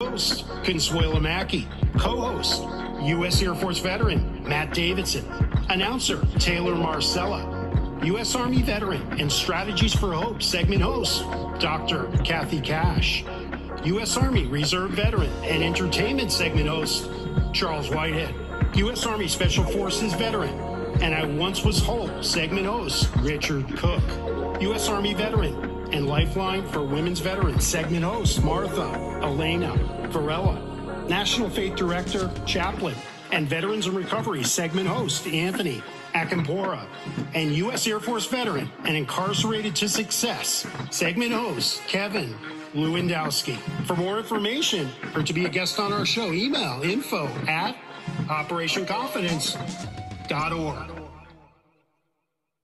Host, Consuela Mackey. Co-host, U.S. Air Force veteran, Matt Davidson. Announcer, Taylor Marcella. U.S. Army veteran and Strategies for Hope segment host, Dr. Kathy Cash. U.S. Army Reserve veteran and entertainment segment host, Charles Whitehead. U.S. Army Special Forces veteran and I Once Was Whole segment host, Richard Cook. U.S. Army veteran and Lifeline for Women's Veterans segment host, Martha Elena Varela. National Faith Director, Chaplain, and Veterans in Recovery segment host, Anthony Akampora, and U.S. Air Force veteran and incarcerated to success segment host, Kevin Lewandowski. For more information or to be a guest on our show, email info at operationconfidence.org.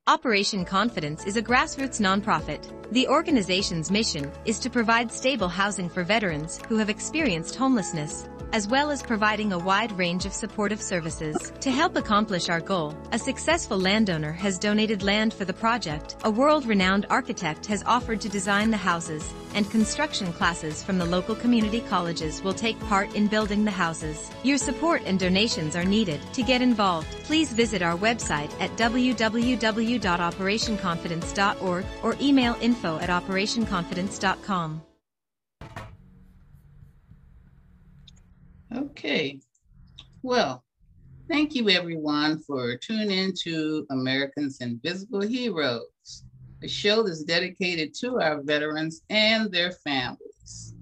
Operation Confidence is a grassroots nonprofit. The organization's mission is to provide stable housing for veterans who have experienced homelessness as well as providing a wide range of supportive services. To help accomplish our goal, a successful landowner has donated land for the project, a world-renowned architect has offered to design the houses, and construction classes from the local community colleges will take part in building the houses. Your support and donations are needed. To get involved, please visit our website at www.operationconfidence.org or email info at operationconfidence.com. Okay. Well, thank you everyone for tuning in to America's Invisible Heroes, a show that's dedicated to our veterans and their families.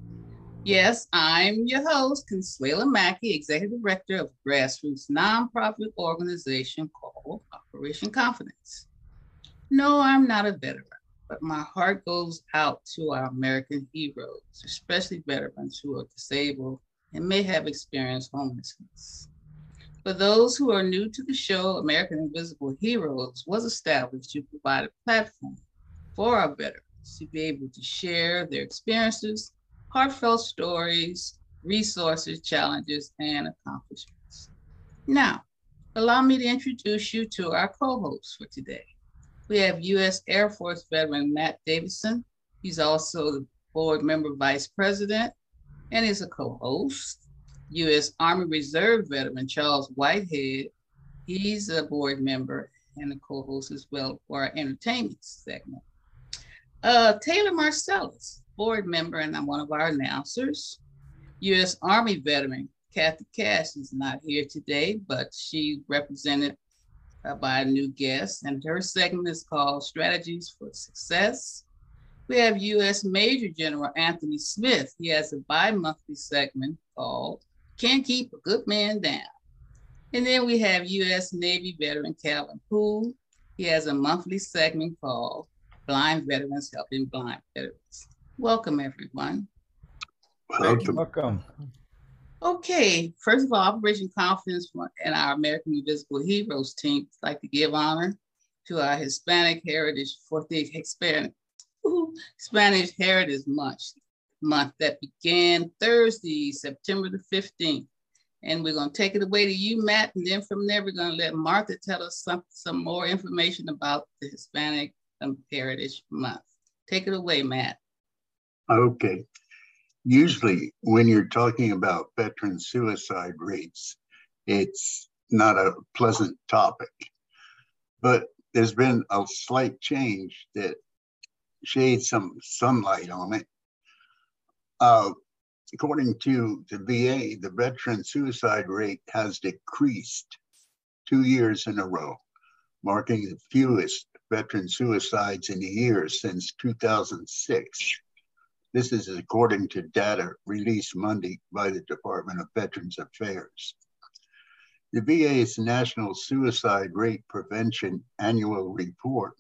Yes, I'm your host, Consuela Mackey, Executive Director of grassroots nonprofit organization called Operation Confidence. No, I'm not a veteran, but my heart goes out to our American heroes, especially veterans who are disabled and may have experienced homelessness. For those who are new to the show, American Invisible Heroes was established to provide a platform for our veterans to be able to share their experiences, heartfelt stories, resources, challenges, and accomplishments. Now, allow me to introduce you to our co-hosts for today. We have U.S. Air Force veteran Matt Davidson. He's also the board member vice president and is a co-host. U.S. Army Reserve veteran Charles Whitehead, he's a board member and a co-host as well for our entertainment segment. Uh, Taylor Marcellus, board member and I'm one of our announcers. U.S. Army veteran Kathy Cash is not here today, but she represented Uh, by a new guest, and her segment is called Strategies for Success. We have U.S. Major General Anthony Smith. He has a bi-monthly segment called Can't Keep a Good Man Down. And then we have U.S. Navy veteran Calvin Poole. He has a monthly segment called Blind Veterans Helping Blind Veterans. Welcome, everyone. Welcome. Welcome. Okay, first of all, Operation Confidence and our American Invisible Heroes team like to give honor to our Hispanic Heritage for the Hispanic Spanish Heritage Month, month that began Thursday, September the 15th. And we're going to take it away to you, Matt. And then from there, we're going to let Martha tell us some, some more information about the Hispanic um, Heritage Month. Take it away, Matt. Okay. Usually, when you're talking about veteran suicide rates, it's not a pleasant topic. But there's been a slight change that shades some sunlight on it. Uh, according to the VA, the veteran suicide rate has decreased two years in a row, marking the fewest veteran suicides in a year since 2006. This is according to data released Monday by the Department of Veterans Affairs. The VA's National Suicide Rate Prevention Annual Report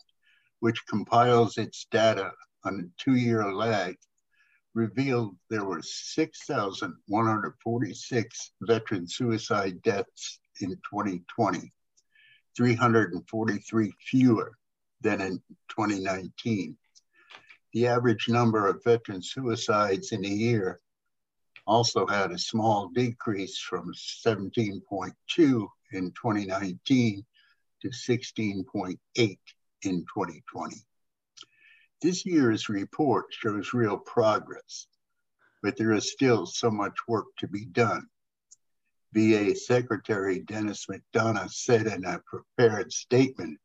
which compiles its data on a two-year lag, revealed there were 6,146 veteran suicide deaths in 2020, 343 fewer than in 2019. The average number of veteran suicides in a year also had a small decrease from 17.2 in 2019 to 16.8 in 2020. This year's report shows real progress. but there is still so much work to be done. VA Secretary Dennis McDonough said in a prepared statement,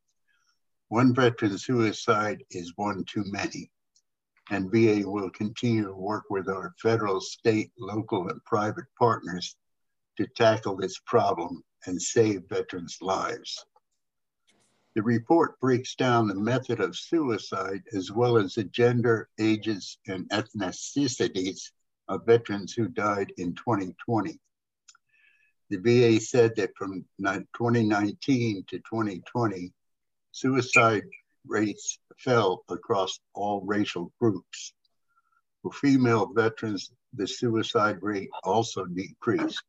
one veteran suicide is one too many, and VA will continue to work with our federal, state, local, and private partners to tackle this problem and save veterans' lives. The report breaks down the method of suicide as well as the gender, ages, and ethnicities of veterans who died in 2020. The VA said that from 2019 to 2020, suicide rates fell across all racial groups. For female veterans, the suicide rate also decreased,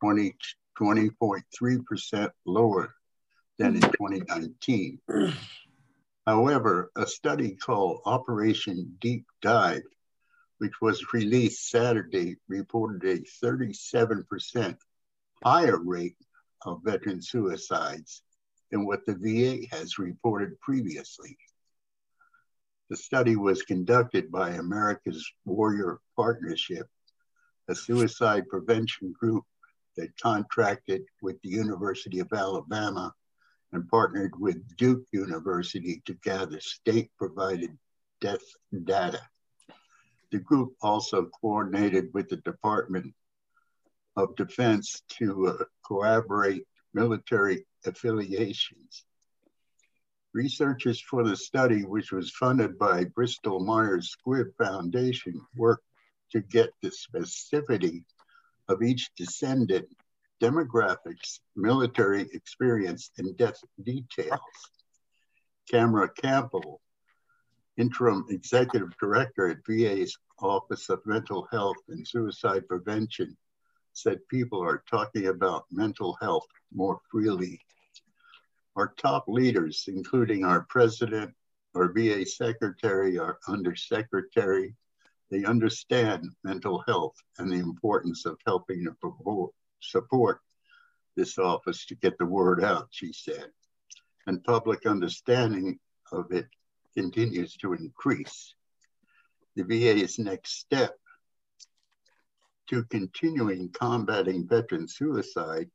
20, 20.3% lower than in 2019. However, a study called Operation Deep Dive, which was released Saturday, reported a 37% higher rate of veteran suicides than what the VA has reported previously. The study was conducted by America's Warrior Partnership, a suicide prevention group that contracted with the University of Alabama and partnered with Duke University to gather state provided death data. The group also coordinated with the Department of Defense to uh, corroborate military affiliations. Researchers for the study, which was funded by Bristol Myers Squibb Foundation, worked to get the specificity of each descendant, demographics, military experience, and death details. Tamara Campbell, interim executive director at VA's Office of Mental Health and Suicide Prevention, said people are talking about mental health more freely. Our top leaders, including our president, our VA secretary, our undersecretary, they understand mental health and the importance of helping to support this office to get the word out, she said. And public understanding of it continues to increase. The VA's next step to continuing combating veteran suicide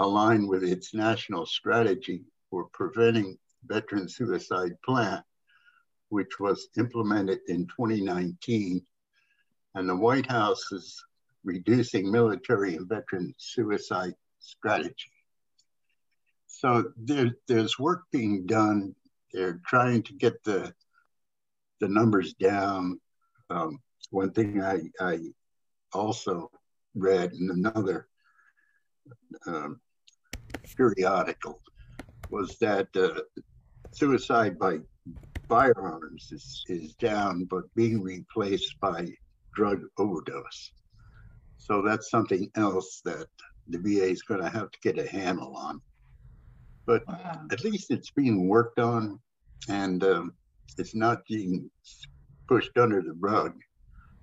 align with its national strategy for preventing veteran suicide plan, which was implemented in 2019. And the White House is reducing military and veteran suicide strategy. So there, there's work being done. They're trying to get the, the numbers down. Um, one thing I, I also read in another um, periodical was that uh, suicide by firearms is, is down, but being replaced by drug overdose. So that's something else that the VA is going to have to get a handle on. But wow. at least it's being worked on and um, it's not being pushed under the rug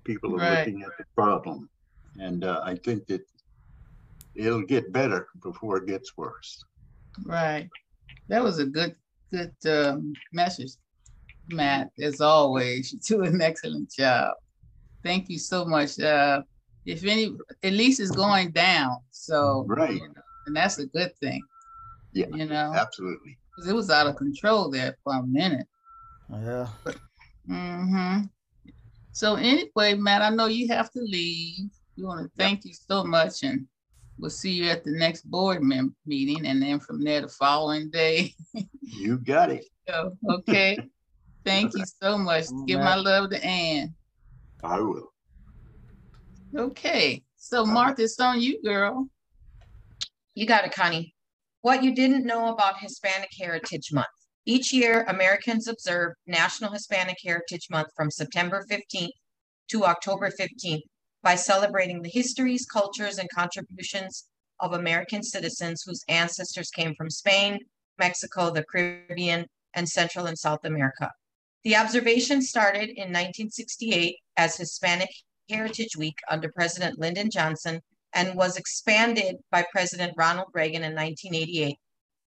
people are right. looking at the problem. And uh, I think that it'll get better before it gets worse. Right. That was a good, good um, message, Matt. As always, you do an excellent job. Thank you so much. Uh, if any, at least it's going down. So, right. You know, and that's a good thing. Yeah. You know, absolutely. Because It was out of control there for a minute. Yeah. Mm-hmm. So anyway, Matt, I know you have to leave. We want to thank yep. you so much, and we'll see you at the next board mem- meeting, and then from there the following day. you got it. So, okay. thank you so much. Give my love to Ann. I will. Okay. So Martha, it's on you, girl. You got it, Connie. What you didn't know about Hispanic Heritage Month. Each year, Americans observe National Hispanic Heritage Month from September 15th to October 15th by celebrating the histories, cultures, and contributions of American citizens whose ancestors came from Spain, Mexico, the Caribbean, and Central and South America. The observation started in 1968 as Hispanic Heritage Week under President Lyndon Johnson and was expanded by President Ronald Reagan in 1988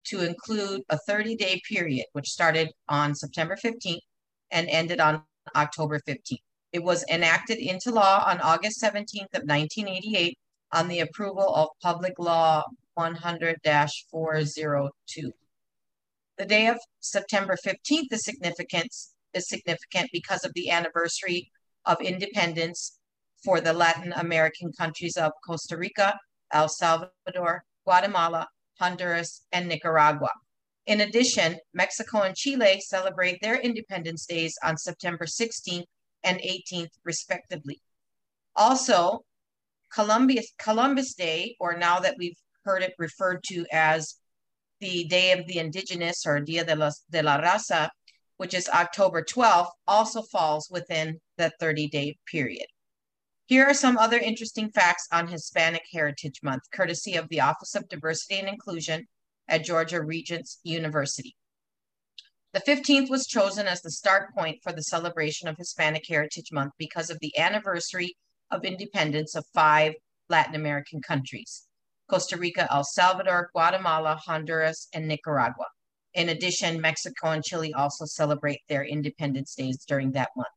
to include a 30 day period, which started on September 15th and ended on October 15th. It was enacted into law on August 17th of 1988 on the approval of Public Law 100-402. The day of September 15th is significant, is significant because of the anniversary of independence for the Latin American countries of Costa Rica, El Salvador, Guatemala, Honduras, and Nicaragua. In addition, Mexico and Chile celebrate their Independence Days on September 16th and 18th, respectively. Also, Columbus, Columbus Day, or now that we've heard it referred to as the Day of the Indigenous or Dia de, los, de la Raza, which is October 12th, also falls within the 30 day period. Here are some other interesting facts on Hispanic Heritage Month, courtesy of the Office of Diversity and Inclusion at Georgia Regents University. The 15th was chosen as the start point for the celebration of Hispanic Heritage Month because of the anniversary of independence of five Latin American countries Costa Rica, El Salvador, Guatemala, Honduras, and Nicaragua. In addition, Mexico and Chile also celebrate their independence days during that month.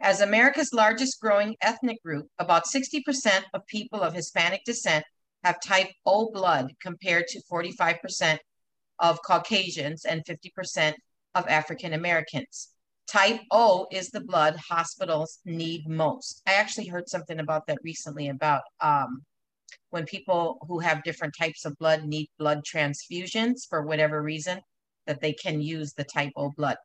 As America's largest growing ethnic group, about 60% of people of Hispanic descent have type O blood compared to 45% of Caucasians and 50% of African Americans. Type O is the blood hospitals need most. I actually heard something about that recently about um, when people who have different types of blood need blood transfusions for whatever reason, that they can use the type O blood.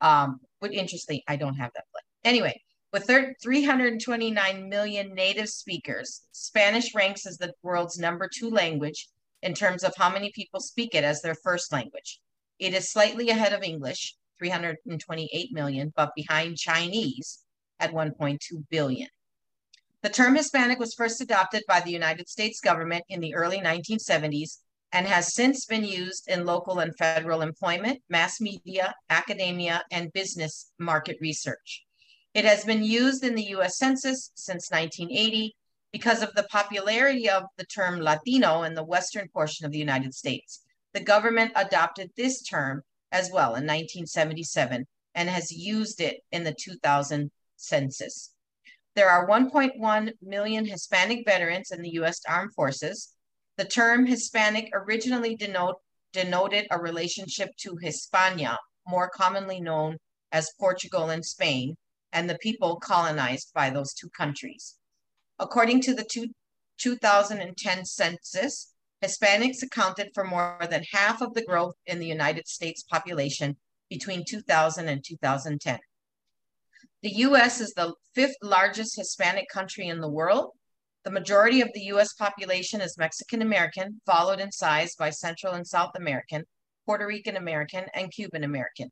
Um, but interestingly, I don't have that blood. Anyway, with 329 million native speakers, Spanish ranks as the world's number two language in terms of how many people speak it as their first language. It is slightly ahead of English, 328 million, but behind Chinese at 1.2 billion. The term Hispanic was first adopted by the United States government in the early 1970s and has since been used in local and federal employment, mass media, academia, and business market research. It has been used in the US Census since 1980 because of the popularity of the term Latino in the western portion of the United States. The government adopted this term as well in 1977 and has used it in the 2000 census. There are 1.1 million Hispanic veterans in the U.S. Armed Forces. The term Hispanic originally denote, denoted a relationship to Hispania, more commonly known as Portugal and Spain, and the people colonized by those two countries. According to the two, 2010 census, Hispanics accounted for more than half of the growth in the United States population between 2000 and 2010. The US is the fifth largest Hispanic country in the world. The majority of the US population is Mexican American, followed in size by Central and South American, Puerto Rican American, and Cuban American.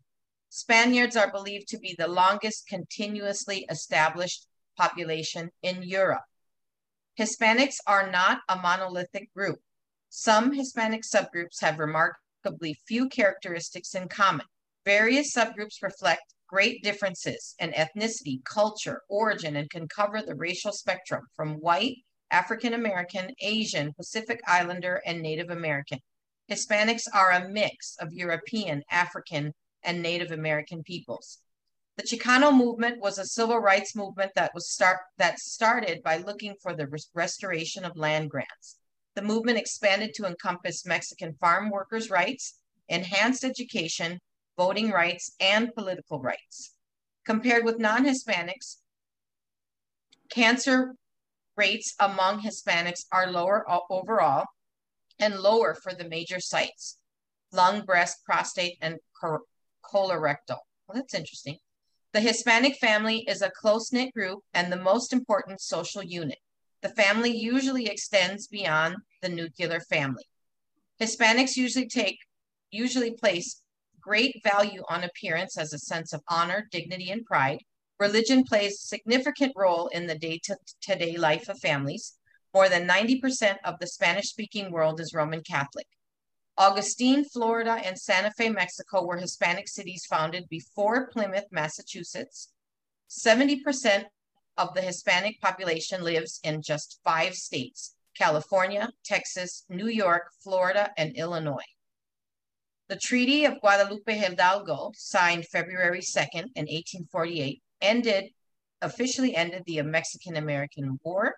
Spaniards are believed to be the longest continuously established population in Europe. Hispanics are not a monolithic group. Some Hispanic subgroups have remarkably few characteristics in common. Various subgroups reflect great differences in ethnicity, culture, origin, and can cover the racial spectrum from white, African American, Asian, Pacific Islander, and Native American. Hispanics are a mix of European, African, and Native American peoples. The Chicano movement was a civil rights movement that was start that started by looking for the restoration of land grants. The movement expanded to encompass Mexican farm workers' rights, enhanced education, voting rights, and political rights. Compared with non-Hispanics, cancer rates among Hispanics are lower overall and lower for the major sites, lung, breast, prostate, and colorectal. Well, that's interesting. The Hispanic family is a close-knit group and the most important social unit. The family usually extends beyond the nuclear family. Hispanics usually take, usually place great value on appearance as a sense of honor, dignity, and pride. Religion plays a significant role in the day-to-day life of families. More than 90% of the Spanish-speaking world is Roman Catholic. Augustine, Florida, and Santa Fe, Mexico were Hispanic cities founded before Plymouth, Massachusetts. 70% of the Hispanic population lives in just five states, California, Texas, New York, Florida, and Illinois. The Treaty of Guadalupe Hidalgo, signed February 2nd in 1848, ended officially ended the Mexican American War.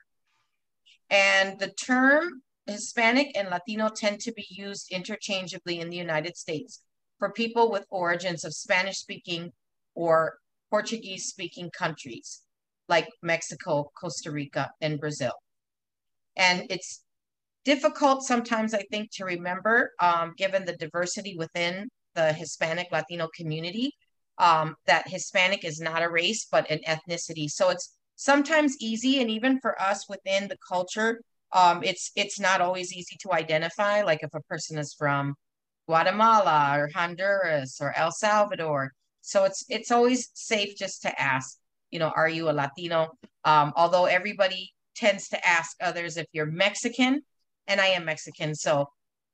And the term Hispanic and Latino tend to be used interchangeably in the United States for people with origins of Spanish speaking or Portuguese speaking countries like Mexico, Costa Rica, and Brazil. And it's difficult sometimes, I think, to remember, um, given the diversity within the Hispanic Latino community, um, that Hispanic is not a race, but an ethnicity. So it's sometimes easy, and even for us within the culture, um, it's it's not always easy to identify. Like if a person is from Guatemala or Honduras or El Salvador, so it's it's always safe just to ask. You know, are you a Latino? Um, although everybody tends to ask others if you're Mexican, and I am Mexican, so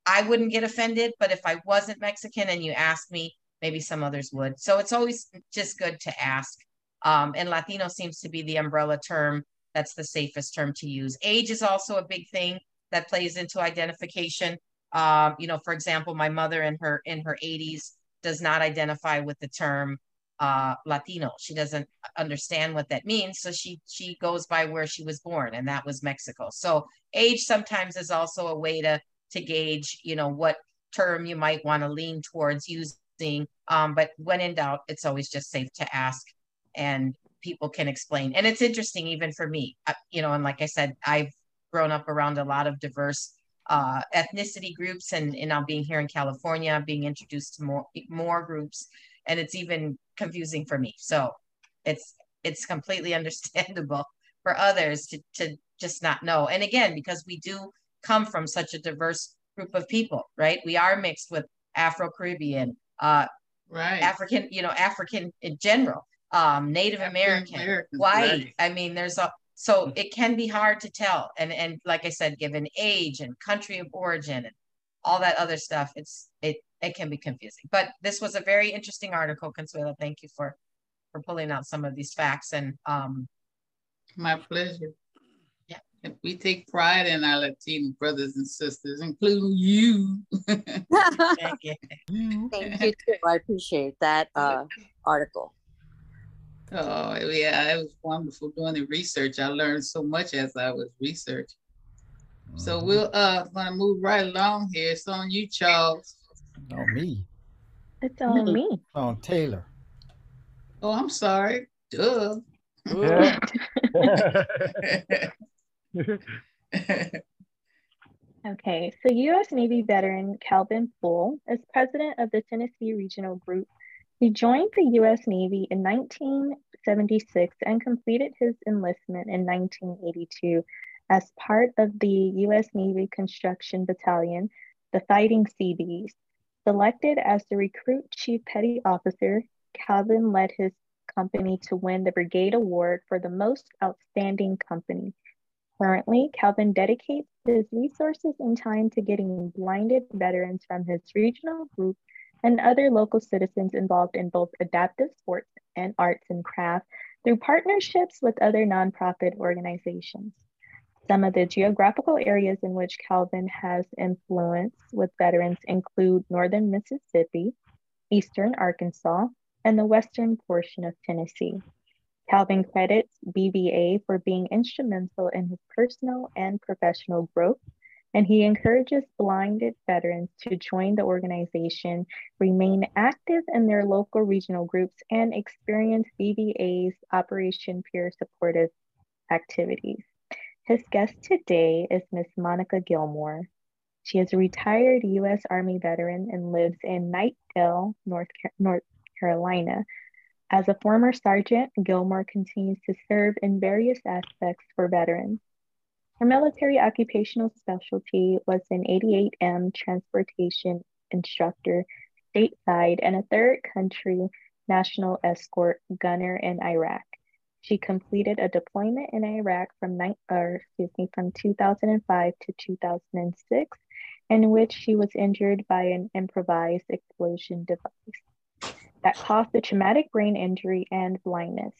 I wouldn't get offended. But if I wasn't Mexican and you asked me, maybe some others would. So it's always just good to ask. Um, and Latino seems to be the umbrella term that's the safest term to use. Age is also a big thing that plays into identification. Um, you know, for example, my mother in her in her 80s does not identify with the term uh, Latino. She doesn't understand what that means, so she she goes by where she was born, and that was Mexico. So age sometimes is also a way to to gauge, you know, what term you might want to lean towards using. Um, but when in doubt, it's always just safe to ask, and people can explain. And it's interesting even for me, uh, you know, and like I said, I've grown up around a lot of diverse uh, ethnicity groups, and, and now being here in California, being introduced to more more groups, and it's even confusing for me. So it's it's completely understandable for others to to just not know. And again, because we do come from such a diverse group of people, right? We are mixed with Afro Caribbean, uh, right, African, you know, African in general, um, Native American, American, white. Right. I mean, there's a so it can be hard to tell. And and like I said, given age and country of origin and all that other stuff, it's it it can be confusing. But this was a very interesting article, Consuela. Thank you for for pulling out some of these facts and um my pleasure. Yeah. We take pride in our Latino brothers and sisters, including you. Thank you. Thank you too. I appreciate that uh, article. Oh yeah, it was wonderful doing the research. I learned so much as I was researching. So mm-hmm. we'll uh gonna move right along here. It's on you, Charles. On me. It's on me. It's on Taylor. Oh, I'm sorry. Duh. Yeah. okay, so U.S. Navy veteran Calvin Poole is president of the Tennessee Regional Group he joined the U.S. Navy in 1976 and completed his enlistment in 1982 as part of the U.S. Navy Construction Battalion, the Fighting Seabees. Selected as the recruit chief petty officer, Calvin led his company to win the Brigade Award for the most outstanding company. Currently, Calvin dedicates his resources and time to getting blinded veterans from his regional group and other local citizens involved in both adaptive sports and arts and craft through partnerships with other nonprofit organizations. Some of the geographical areas in which Calvin has influence with veterans include northern Mississippi, eastern Arkansas, and the western portion of Tennessee. Calvin credits BVA for being instrumental in his personal and professional growth and he encourages blinded veterans to join the organization, remain active in their local regional groups, and experience BVA's Operation Peer Supportive activities. His guest today is Miss Monica Gilmore. She is a retired U.S. Army veteran and lives in Knightdale, North, North Carolina. As a former sergeant, Gilmore continues to serve in various aspects for veterans. Her military occupational specialty was an 88M transportation instructor stateside and a third country national escort gunner in Iraq. She completed a deployment in Iraq from, or, excuse me, from 2005 to 2006, in which she was injured by an improvised explosion device that caused a traumatic brain injury and blindness.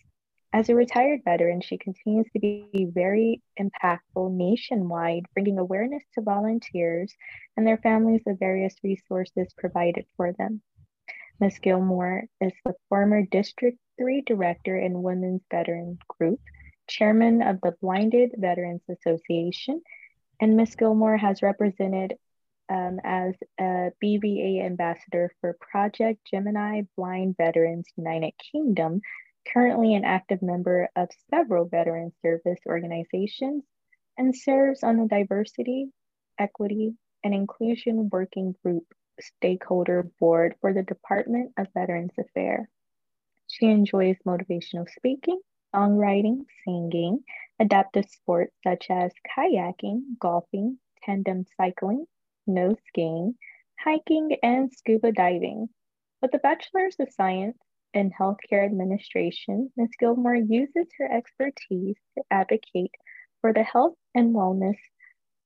As a retired veteran, she continues to be very impactful nationwide, bringing awareness to volunteers and their families of various resources provided for them. Ms. Gilmore is the former district three director in Women's Veteran Group, chairman of the Blinded Veterans Association, and Ms. Gilmore has represented um, as a BVA ambassador for Project Gemini Blind Veterans United Kingdom, currently an active member of several veteran service organizations, and serves on the Diversity, Equity, and Inclusion Working Group Stakeholder Board for the Department of Veterans Affairs. She enjoys motivational speaking, songwriting, singing, adaptive sports such as kayaking, golfing, tandem cycling, snow skiing, hiking, and scuba diving. With a Bachelor's of Science in Healthcare Administration, Ms. Gilmore uses her expertise to advocate for the health and wellness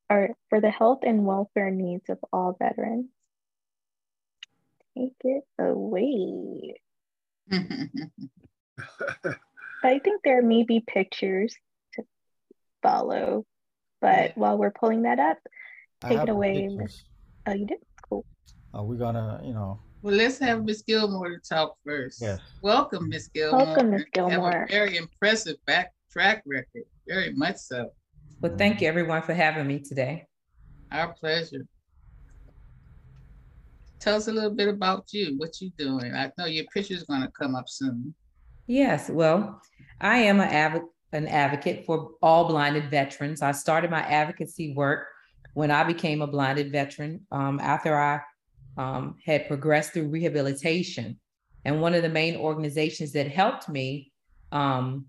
or for the health and welfare needs of all veterans. Take it away. I think there may be pictures to follow, but while we're pulling that up, take it away. Oh, you did? Cool. Are we gonna, you know? Well, let's have Miss Gilmore to talk first. Yes. Welcome, Miss Gilmore. Welcome, Miss You have Gilmore. a very impressive back track record. Very much so. Well, thank you everyone for having me today. Our pleasure. Tell us a little bit about you, what you're doing. I know your picture's gonna come up soon. Yes, well, I am an advocate, an advocate for all blinded veterans. I started my advocacy work when I became a blinded veteran um, after I um, had progressed through rehabilitation. And one of the main organizations that helped me um,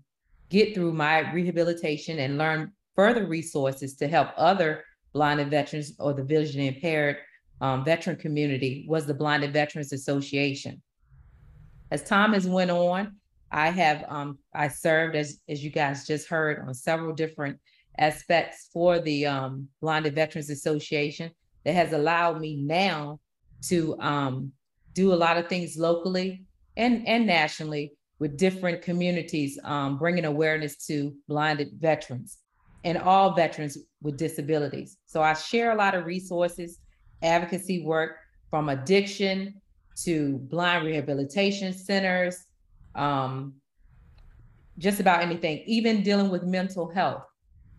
get through my rehabilitation and learn further resources to help other blinded veterans or the vision impaired um, veteran community was the Blinded Veterans Association. As time has went on, I have um, I served as as you guys just heard on several different aspects for the um, Blinded Veterans Association that has allowed me now to um, do a lot of things locally and and nationally with different communities, um, bringing awareness to blinded veterans and all veterans with disabilities. So I share a lot of resources, advocacy work from addiction to blind rehabilitation centers, um, just about anything, even dealing with mental health.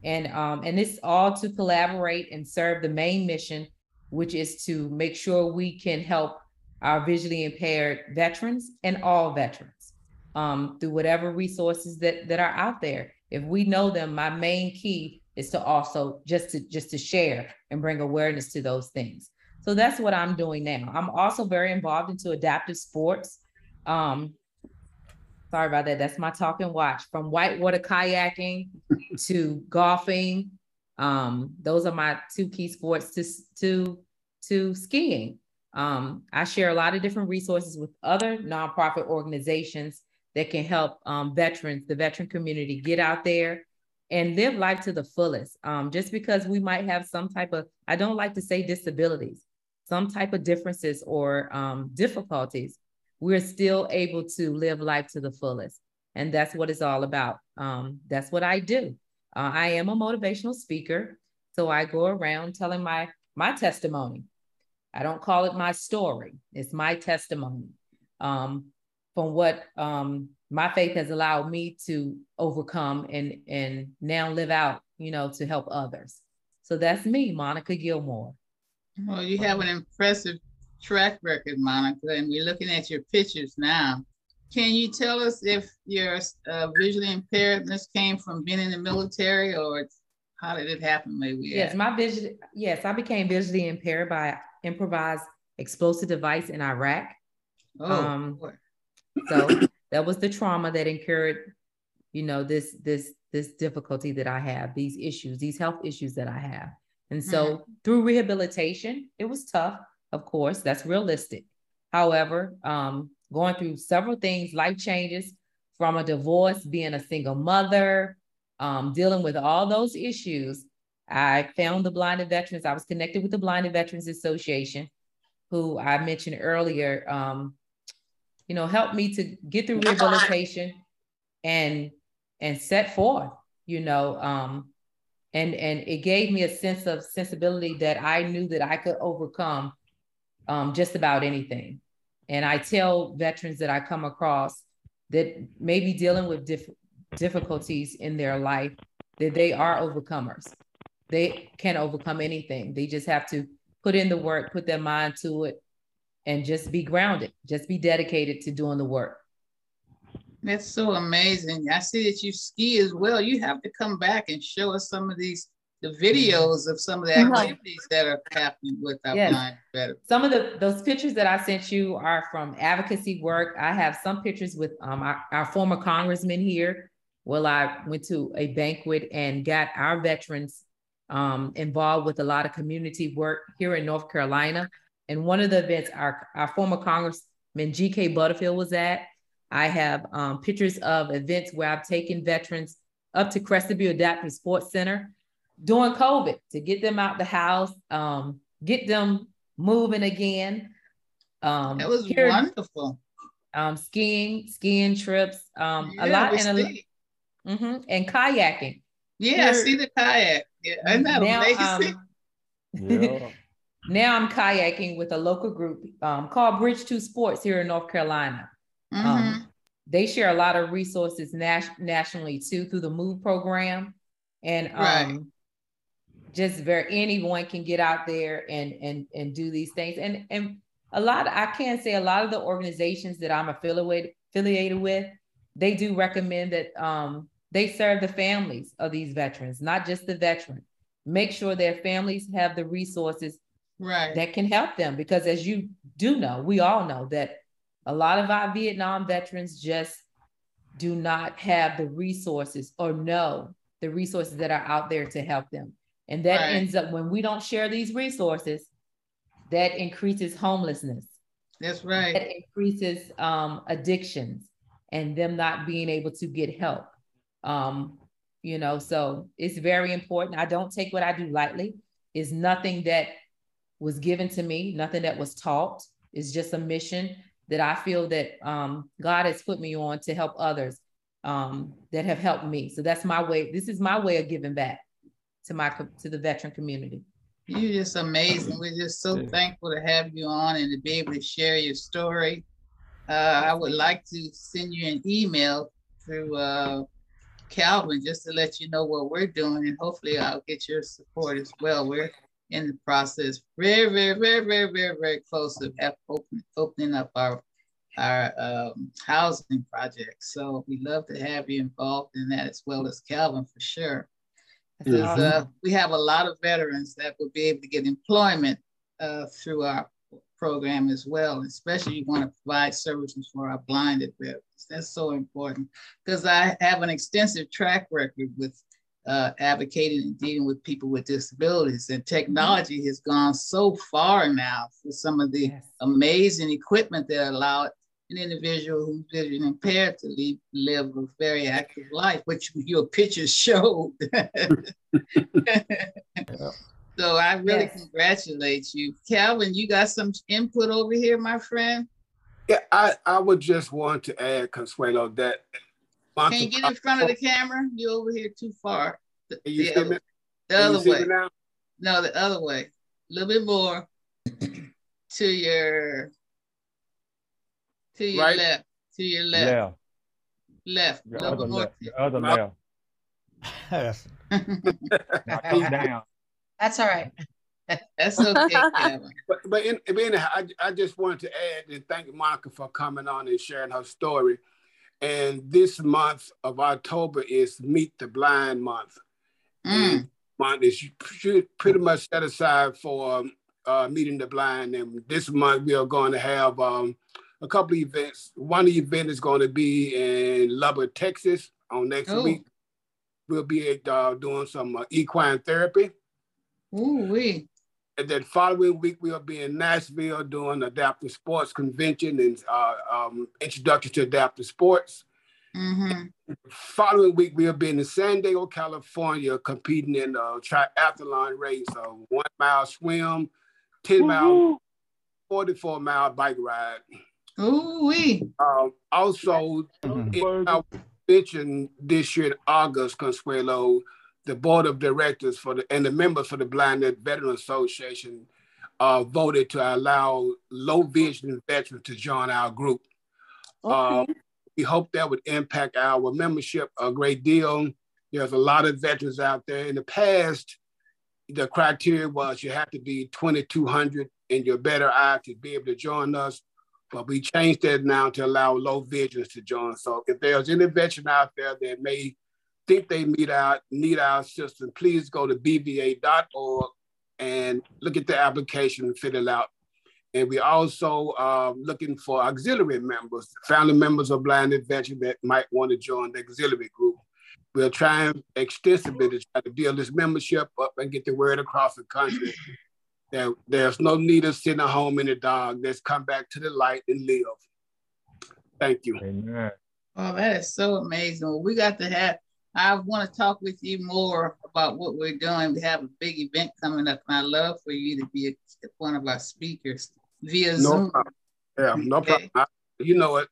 And um, and it's all to collaborate and serve the main mission, which is to make sure we can help our visually impaired veterans and all veterans um, through whatever resources that that are out there. If we know them, my main key is to also just to just to share and bring awareness to those things. So that's what I'm doing now. I'm also very involved into adaptive sports. Um, sorry about that. That's my talk and watch from whitewater kayaking to golfing. Um, those are my two key sports to to to skiing. Um, I share a lot of different resources with other nonprofit organizations that can help um, veterans, the veteran community, get out there and live life to the fullest. Um, just because we might have some type of, I don't like to say disabilities, some type of differences or um, difficulties, we're still able to live life to the fullest. And that's what it's all about. Um, that's what I do. Uh, I am a motivational speaker. So I go around telling my my testimony. I don't call it my story. It's my testimony um, from what um, my faith has allowed me to overcome and and now live out. You know, to help others. So that's me, Monica Gilmore. Well, you have an impressive track record, Monica, and we're looking at your pictures now. Can you tell us if your uh, visually impairedness came from being in the military or how did it happen? Maybe. Yes, my vision. Yes, I became visually impaired by improvised explosive device in Iraq. Oh, Um. So that was the trauma that incurred, you know, this this this difficulty that I have, these issues, these health issues that I have. And so through rehabilitation, it was tough, of course, that's realistic. However, um, going through several things, life changes from a divorce, being a single mother, um, dealing with all those issues, I found the Blinded Veterans. I was connected with the Blinded Veterans Association, who I mentioned earlier, um, you know, helped me to get through rehabilitation and and set forth, you know, um, and and it gave me a sense of sensibility that I knew that I could overcome um, just about anything. And I tell veterans that I come across that may be dealing with diff- difficulties in their life, that they are overcomers. They can overcome anything. They just have to put in the work, put their mind to it, and just be grounded, just be dedicated to doing the work. That's so amazing. I see that you ski as well. You have to come back and show us some of these the videos of some of the activities that are happening with our yes. blind veterans. Some of the those pictures that I sent you are from advocacy work. I have some pictures with um, our, our former congressman here. Well, I went to a banquet and got our veterans um, involved with a lot of community work here in North Carolina. And one of the events our, our former Congressman G.K. Butterfield was at, I have um, pictures of events where I've taken veterans up to Crested Butte Adaptive Sports Center during COVID to get them out the house, um, get them moving again. Um, that was here, wonderful. Um, skiing, skiing trips, um, yeah, a lot, and a, mm-hmm, and kayaking. Yeah, here, I see the kayak. Yeah, isn't that now, amazing? Um, yeah. Now I'm kayaking with a local group um, called Bridge Two Sports here in North Carolina. Mm-hmm. Um, they share a lot of resources nas- nationally too through the Move program, and um, right. just very anyone can get out there and and and do these things. And and a lot, I can say a lot of the organizations that I'm affiliated affiliated with, they do recommend that um, they serve the families of these veterans, not just the veteran. Make sure their families have the resources right. that can help them. Because as you do know, we all know that a lot of our Vietnam veterans just do not have the resources or know the resources that are out there to help them. And that right. ends up when we don't share these resources, that increases homelessness. That's right. That increases um, addictions and them not being able to get help. Um, you know, so it's very important. I don't take what I do lightly. It's nothing that was given to me, nothing that was taught. It's just a mission that I feel that um, God has put me on to help others um, that have helped me. So that's my way. This is my way of giving back to my to the veteran community. You're just amazing. We're just so thankful to have you on and to be able to share your story. Uh, I would like to send you an email through uh, Calvin just to let you know what we're doing, and hopefully I'll get your support as well. We're in the process, very, very, very, very, very, very close to open, opening up our our um, housing project. So we love to have you involved in that as well as Calvin for sure. Because uh, we have a lot of veterans that will be able to get employment uh, through our program as well, especially you want to provide services for our blinded veterans. That's so important because I have an extensive track record with uh, advocating and dealing with people with disabilities. And technology has gone so far now for some of the yes. amazing equipment that allow an individual who's vision impaired to live, live a very active life, which your pictures showed. So I really yes. congratulate you. Calvin, you got some input over here, my friend? Yeah, I, I would just want to add, Consuelo, that Can you get in front of the camera? You're over here too far. The, the other, the other way. No, the other way. A little bit more to your to your right. left. To your left. Left. Your other left. Your other left. Yes. now down. That's all right. That's okay, Kevin. But, but in, in, I, I just wanted to add and thank Monica for coming on and sharing her story. And this month of October is Meet the Blind Month. Mm. Month is pretty much set aside for uh, meeting the blind. And this month we are going to have um, a couple of events. One event is going to be in Lubbock, Texas on next Ooh. week. We'll be uh, doing some uh, equine therapy. Ooh, we. And then following week, we'll be in Nashville doing adaptive sports convention and uh, um, introduction to adaptive sports. Mm-hmm. Following week, we'll be in San Diego, California, competing in a triathlon race, a one mile swim, 10 mile, 44 mile bike ride. Ooh, we. Um, also, mm-hmm. I mentioned this year in August, Consuelo, the board of directors for the and the members for the Blinded Veteran Association uh, voted to allow low vision veterans to join our group. Okay. Uh, we hope that would impact our membership a great deal. There's a lot of veterans out there. In the past, the criteria was you have to be 2,200 in your better eye to be able to join us. But we changed that now to allow low visions to join. So if there's any veteran out there that may think they need our need our assistance, please go to bva.org and look at the application and fill it out. And we also uh, looking for auxiliary members, family members of Blind veterans that might want to join the auxiliary group. We're trying extensively to try to build this membership up and get the word across the country that there's no need of sitting at home in the dark. Let's come back to the light and live. Thank you. Amen. Oh, that is so amazing. we got to have, I want to talk with you more about what we're doing. We have a big event coming up, and I love for you to be one of our speakers via no Zoom. Problem. Yeah, no okay. problem. I, you know it.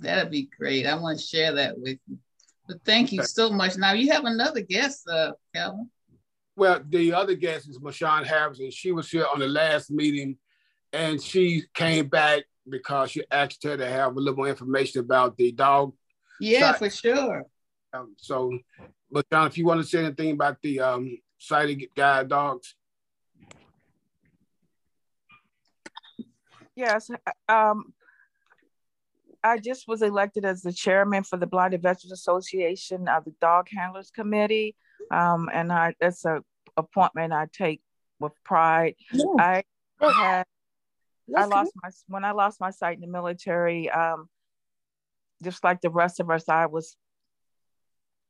That'd be great. I want to share that with you. But thank you so much. Now you have another guest, uh, Calvin. Well, the other guest is Mashawn Harrison. She was here on the last meeting, and she came back because you asked her to have a little more information about the dog. Yeah, for sure. Um, so, but John, if you want to say anything about the um, sighted guide dogs. Yes. Um, I just was elected as the chairman for the Blinded Veterans Association of the Dog Handlers Committee. Um, and I that's a appointment I take with pride. Yeah. I had I lost my when I lost my sight in the military, um, just like the rest of us, I was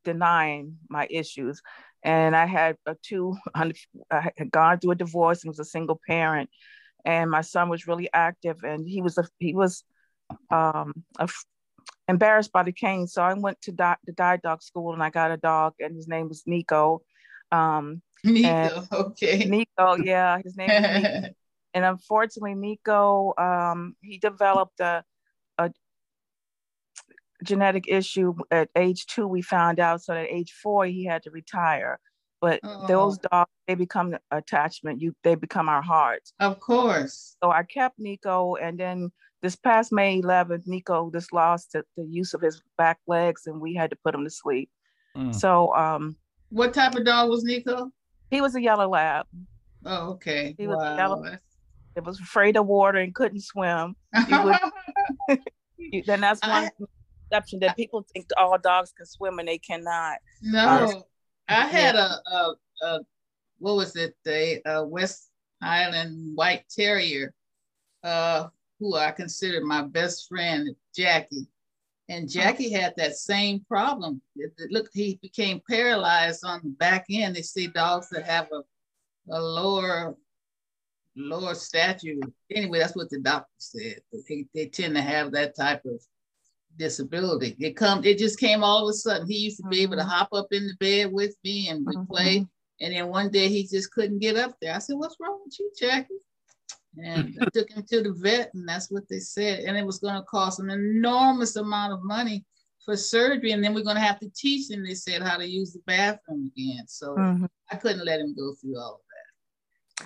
denying my issues. And I had a two, I had gone through a divorce and was a single parent. And my son was really active and he was a, he was um, a, embarrassed by the cane. So I went to di- the guide dog school and I got a dog and his name was Nico. Um, Nico, okay. Nico, yeah, his name is Nico. and unfortunately, Nico, um, he developed a genetic issue at age two. We found out, so at age four, he had to retire. But oh. those dogs, they become attachment. You, they become our hearts. Of course. So I kept Nico, and then this past May 11th, Nico just lost the, the use of his back legs, and we had to put him to sleep. Mm. So, um, what type of dog was Nico? He was a yellow lab. Oh, okay. He was wow. yellow. It was afraid of water and couldn't swim. Would, then that's one I, exception that people think all dogs can swim and they cannot. No, uh, I had a, a, a, what was it? The uh, West Highland White Terrier, uh, who I consider my best friend, Jackie. And Jackie had that same problem. It, it, look, he became paralyzed on the back end. They see dogs that have a, a lower lower stature. Anyway, that's what the doctor said. They, they tend to have that type of disability. It come, it just came all of a sudden. He used to be able to mm-hmm. hop up in the bed with me and we mm-hmm. play. And then one day he just couldn't get up there. I said, "What's wrong with you, Jackie?" And I took him to the vet, and that's what they said. And it was going to cost an enormous amount of money for surgery, and then we're going to have to teach him. They said how to use the bathroom again. So mm-hmm. I couldn't let him go through all.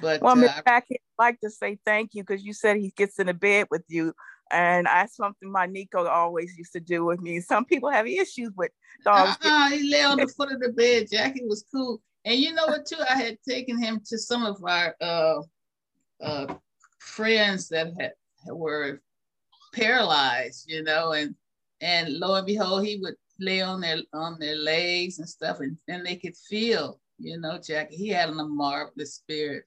But well, uh, Miss Jackie, I'd like to say thank you because you said he gets in the bed with you. And that's something my Nico always used to do with me. Some people have issues with dogs. Uh-uh, he lay on the foot of the bed. Jackie was cool. And you know what, too? I had taken him to some of our uh, uh, friends that had were paralyzed, you know, and and lo and behold, he would lay on their on their legs and stuff, and then they could feel, you know, Jackie. He had a marvelous spirit.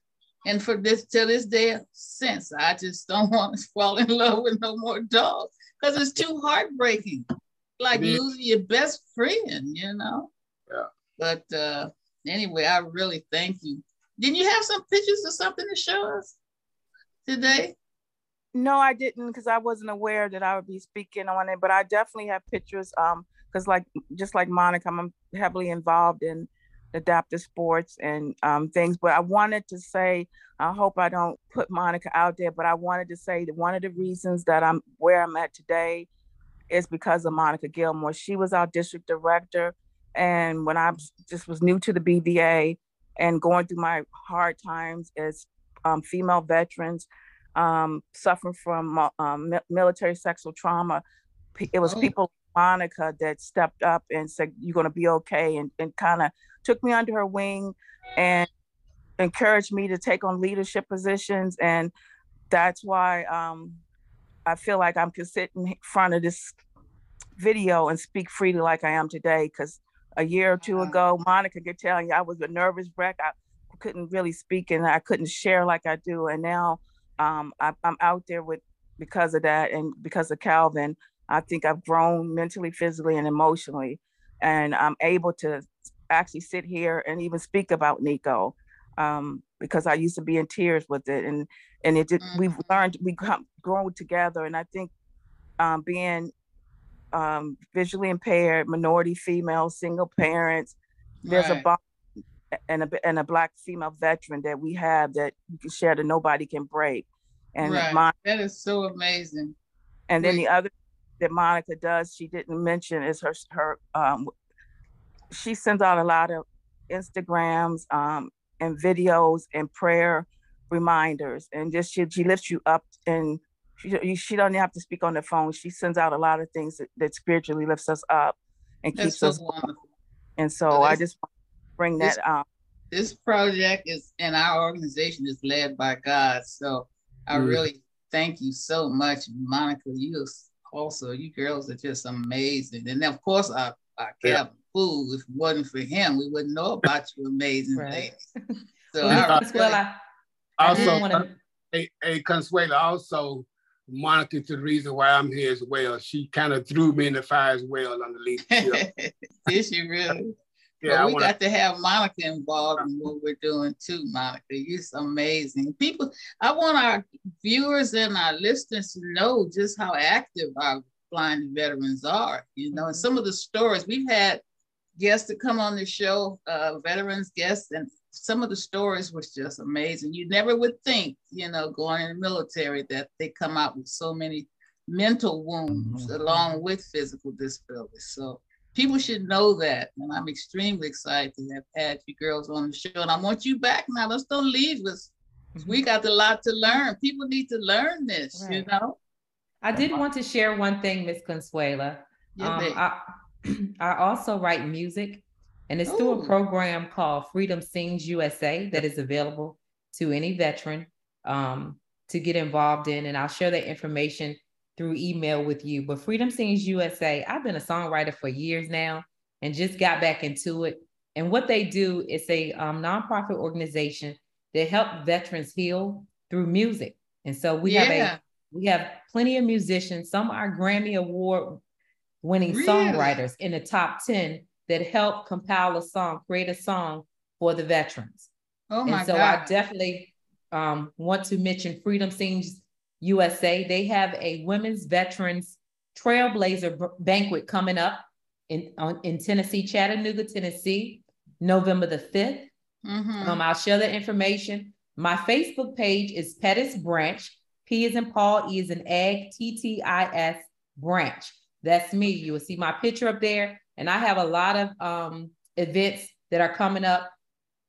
And for this till this day since, I just don't want to fall in love with no more dogs because it's too heartbreaking. Like losing your best friend, you know. Yeah. But uh anyway, I really thank you. Didn't you have some pictures or something to show us? today? No, I didn't because I wasn't aware that I would be speaking on it. But I definitely have pictures. Um, because like just like Monica, I'm heavily involved in adaptive sports and um, things. But I wanted to say, I hope I don't put Monica out there, but I wanted to say that one of the reasons that I'm where I'm at today is because of Monica Gilmore. She was our district director, and when I just was new to the BVA and going through my hard times as um, female veterans um, suffering from uh, um, military sexual trauma. It was oh. people Monica that stepped up and said, You're going to be okay, and, and kind of took me under her wing and encouraged me to take on leadership positions. And that's why um, I feel like I am sit in front of this video and speak freely like I am today. Because a year or two ago, Monica could tell you I was a nervous wreck. I couldn't really speak and I couldn't share like I do. And now um, I, I'm out there with because of that and because of Calvin. I think I've grown mentally, physically, and emotionally, and I'm able to actually sit here and even speak about Nico um, because I used to be in tears with it, and and it mm-hmm. we've learned we've grown together, and I think um, being um, visually impaired, minority female, single parents, there's right. a bond and a and a black female veteran that we have that you can share that nobody can break. And right. my, that is so amazing. And then the other that Monica does, she didn't mention is her her um she sends out a lot of Instagrams um and videos and prayer reminders and just she she lifts you up and she she doesn't have to speak on the phone. She sends out a lot of things that, that spiritually lifts us up and keeps so us wonderful. And so well, I just bring that this, This project is and our organization is led by God. So I mm. really thank you so much, Monica. You also, you girls are just amazing. And of course, our, our Captain Fool, if it wasn't for him, we wouldn't know about you amazing right. things. So well, I, uh, I, I also, wanna... a, a Consuela, also Monica to the reason why I'm here as well. She kind of threw me in the fire as well under leadership. Did she really? Yeah, we wanna... got to have Monica involved in what we're doing too, Monica. You're amazing. People, I want our viewers and our listeners to know just how active our blind veterans are. You know, and some of the stories we've had guests to come on the show, uh, veterans guests, and some of the stories was just amazing. You never would think, you know, going in the military that they come out with so many mental wounds mm-hmm. along with physical disabilities. So people should know that. And I'm extremely excited to have had you girls on the show. And I want you back now. Let's don't leave us. We mm-hmm. got a lot to learn. People need to learn this, right. you know. I did want to share one thing, Miss Consuela. Yeah, um, I, I also write music, and it's Ooh. through a program called Freedom Sings USA that is available to any veteran um, to get involved in. And I'll share that information through email with you. But Freedom Sings USA, I've been a songwriter for years now and just got back into it. And what they do is a um, nonprofit organization that help veterans heal through music. And so we yeah. have a we have plenty of musicians. Some are Grammy Award winning really? songwriters in the top 10 that help compile a song, create a song for the veterans. Oh my and so God. I definitely um, want to mention Freedom Sings USA. They have a women's veterans trailblazer banquet coming up in on, in Tennessee, Chattanooga, Tennessee, November the 5th. Mm-hmm. Um, I'll share the information. My Facebook page is Pettis Branch. P is in Paul, E is in egg, T T I S branch. That's me. You will see my picture up there. And I have a lot of um, events that are coming up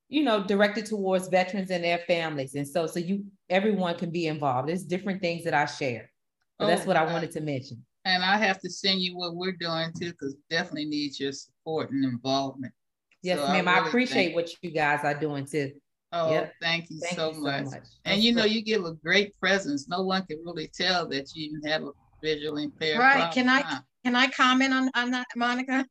you know, directed towards veterans and their families. And so, so you, everyone can be involved. There's different things that I share. So oh, that's what I wanted to mention. And I have to send you what we're doing too, because definitely needs your support and involvement. Yes, so ma'am. I, really I appreciate what you guys are doing too. Oh, yep. thank you thank so you much. So much. And you know, you give a great presence. No one can really tell that you even have a visual impaired. Right. Problem. Can I can I comment on, on that, Monica?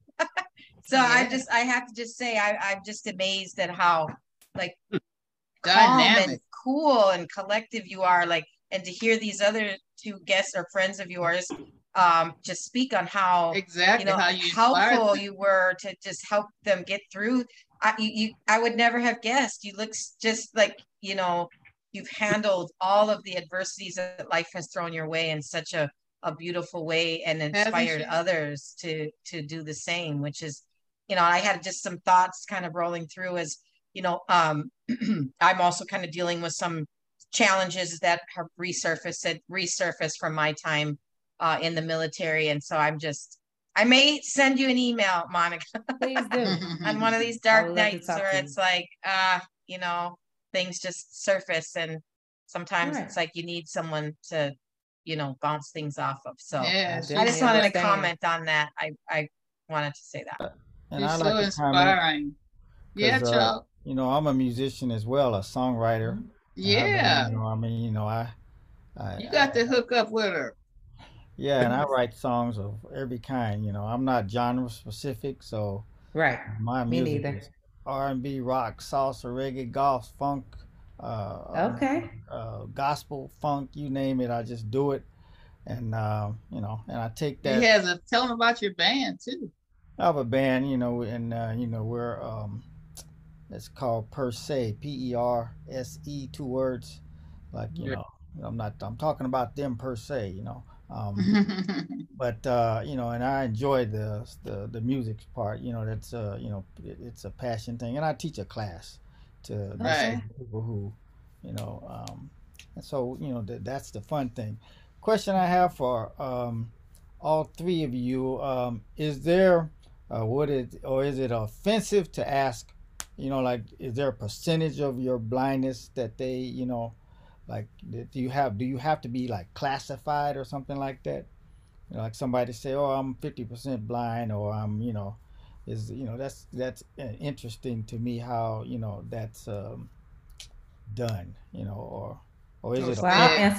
So yeah. I just I have to just say I, I'm just amazed at how like calm and cool and collective you are. Like and to hear these other two guests or friends of yours um just speak on how exactly you know how you helpful you were to just help them get through I, you, you I would never have guessed you look just like you know you've handled all of the adversities that life has thrown your way in such a a beautiful way and inspired others to to do the same which is you know, I had just some thoughts kind of rolling through as, you know, um, I'm also kind of dealing with some challenges that have resurfaced resurfaced from my time uh, in the military. And so I'm just, I may send you an email, Monica, Please do. on one of these dark nights where it's like, uh, you know, things just surface and sometimes right. it's like you need someone to you know, bounce things off of. So Yeah, I just wanted to comment on that. I, I wanted to say that. And You're I so like comment inspiring. Yeah, uh, Chuck. you know, I'm a musician as well, a songwriter. And I've been, Yeah. you know, I mean, you know, I, I, You got to hook up with her. yeah, and I write songs of every kind. You know, I'm not genre specific, so Right. my Me music neither. is R&B, rock, salsa, reggae, golf, funk, uh, um, Okay. uh, gospel, funk, you name it. I just do it, and uh, you know, and I take that. He has a tell him about your band too. I have a band, you know, and uh, you know we're um, it's called Per Se, P E R S E, two words. Like you Yeah. know, I'm not I'm talking about them per se, you know. Um, but uh, you know, and I enjoy the the the music part. You know, that's uh, you know, it, it's a passion thing, and I teach a class to Right. people who, you know, um, and so you know that that's the fun thing. Question I have for um, all three of you: um, Is there uh, what is or is it offensive to ask? You know, like, is there a percentage of your blindness that they, you know, like, do you have? Do you have to be like classified or something like that? You know, like somebody say, "Oh, I'm 50% blind," or "I'm," you know, is you know that's that's uh, interesting to me how you know that's um, done. You know, or or is Oh, it Well, I'll answer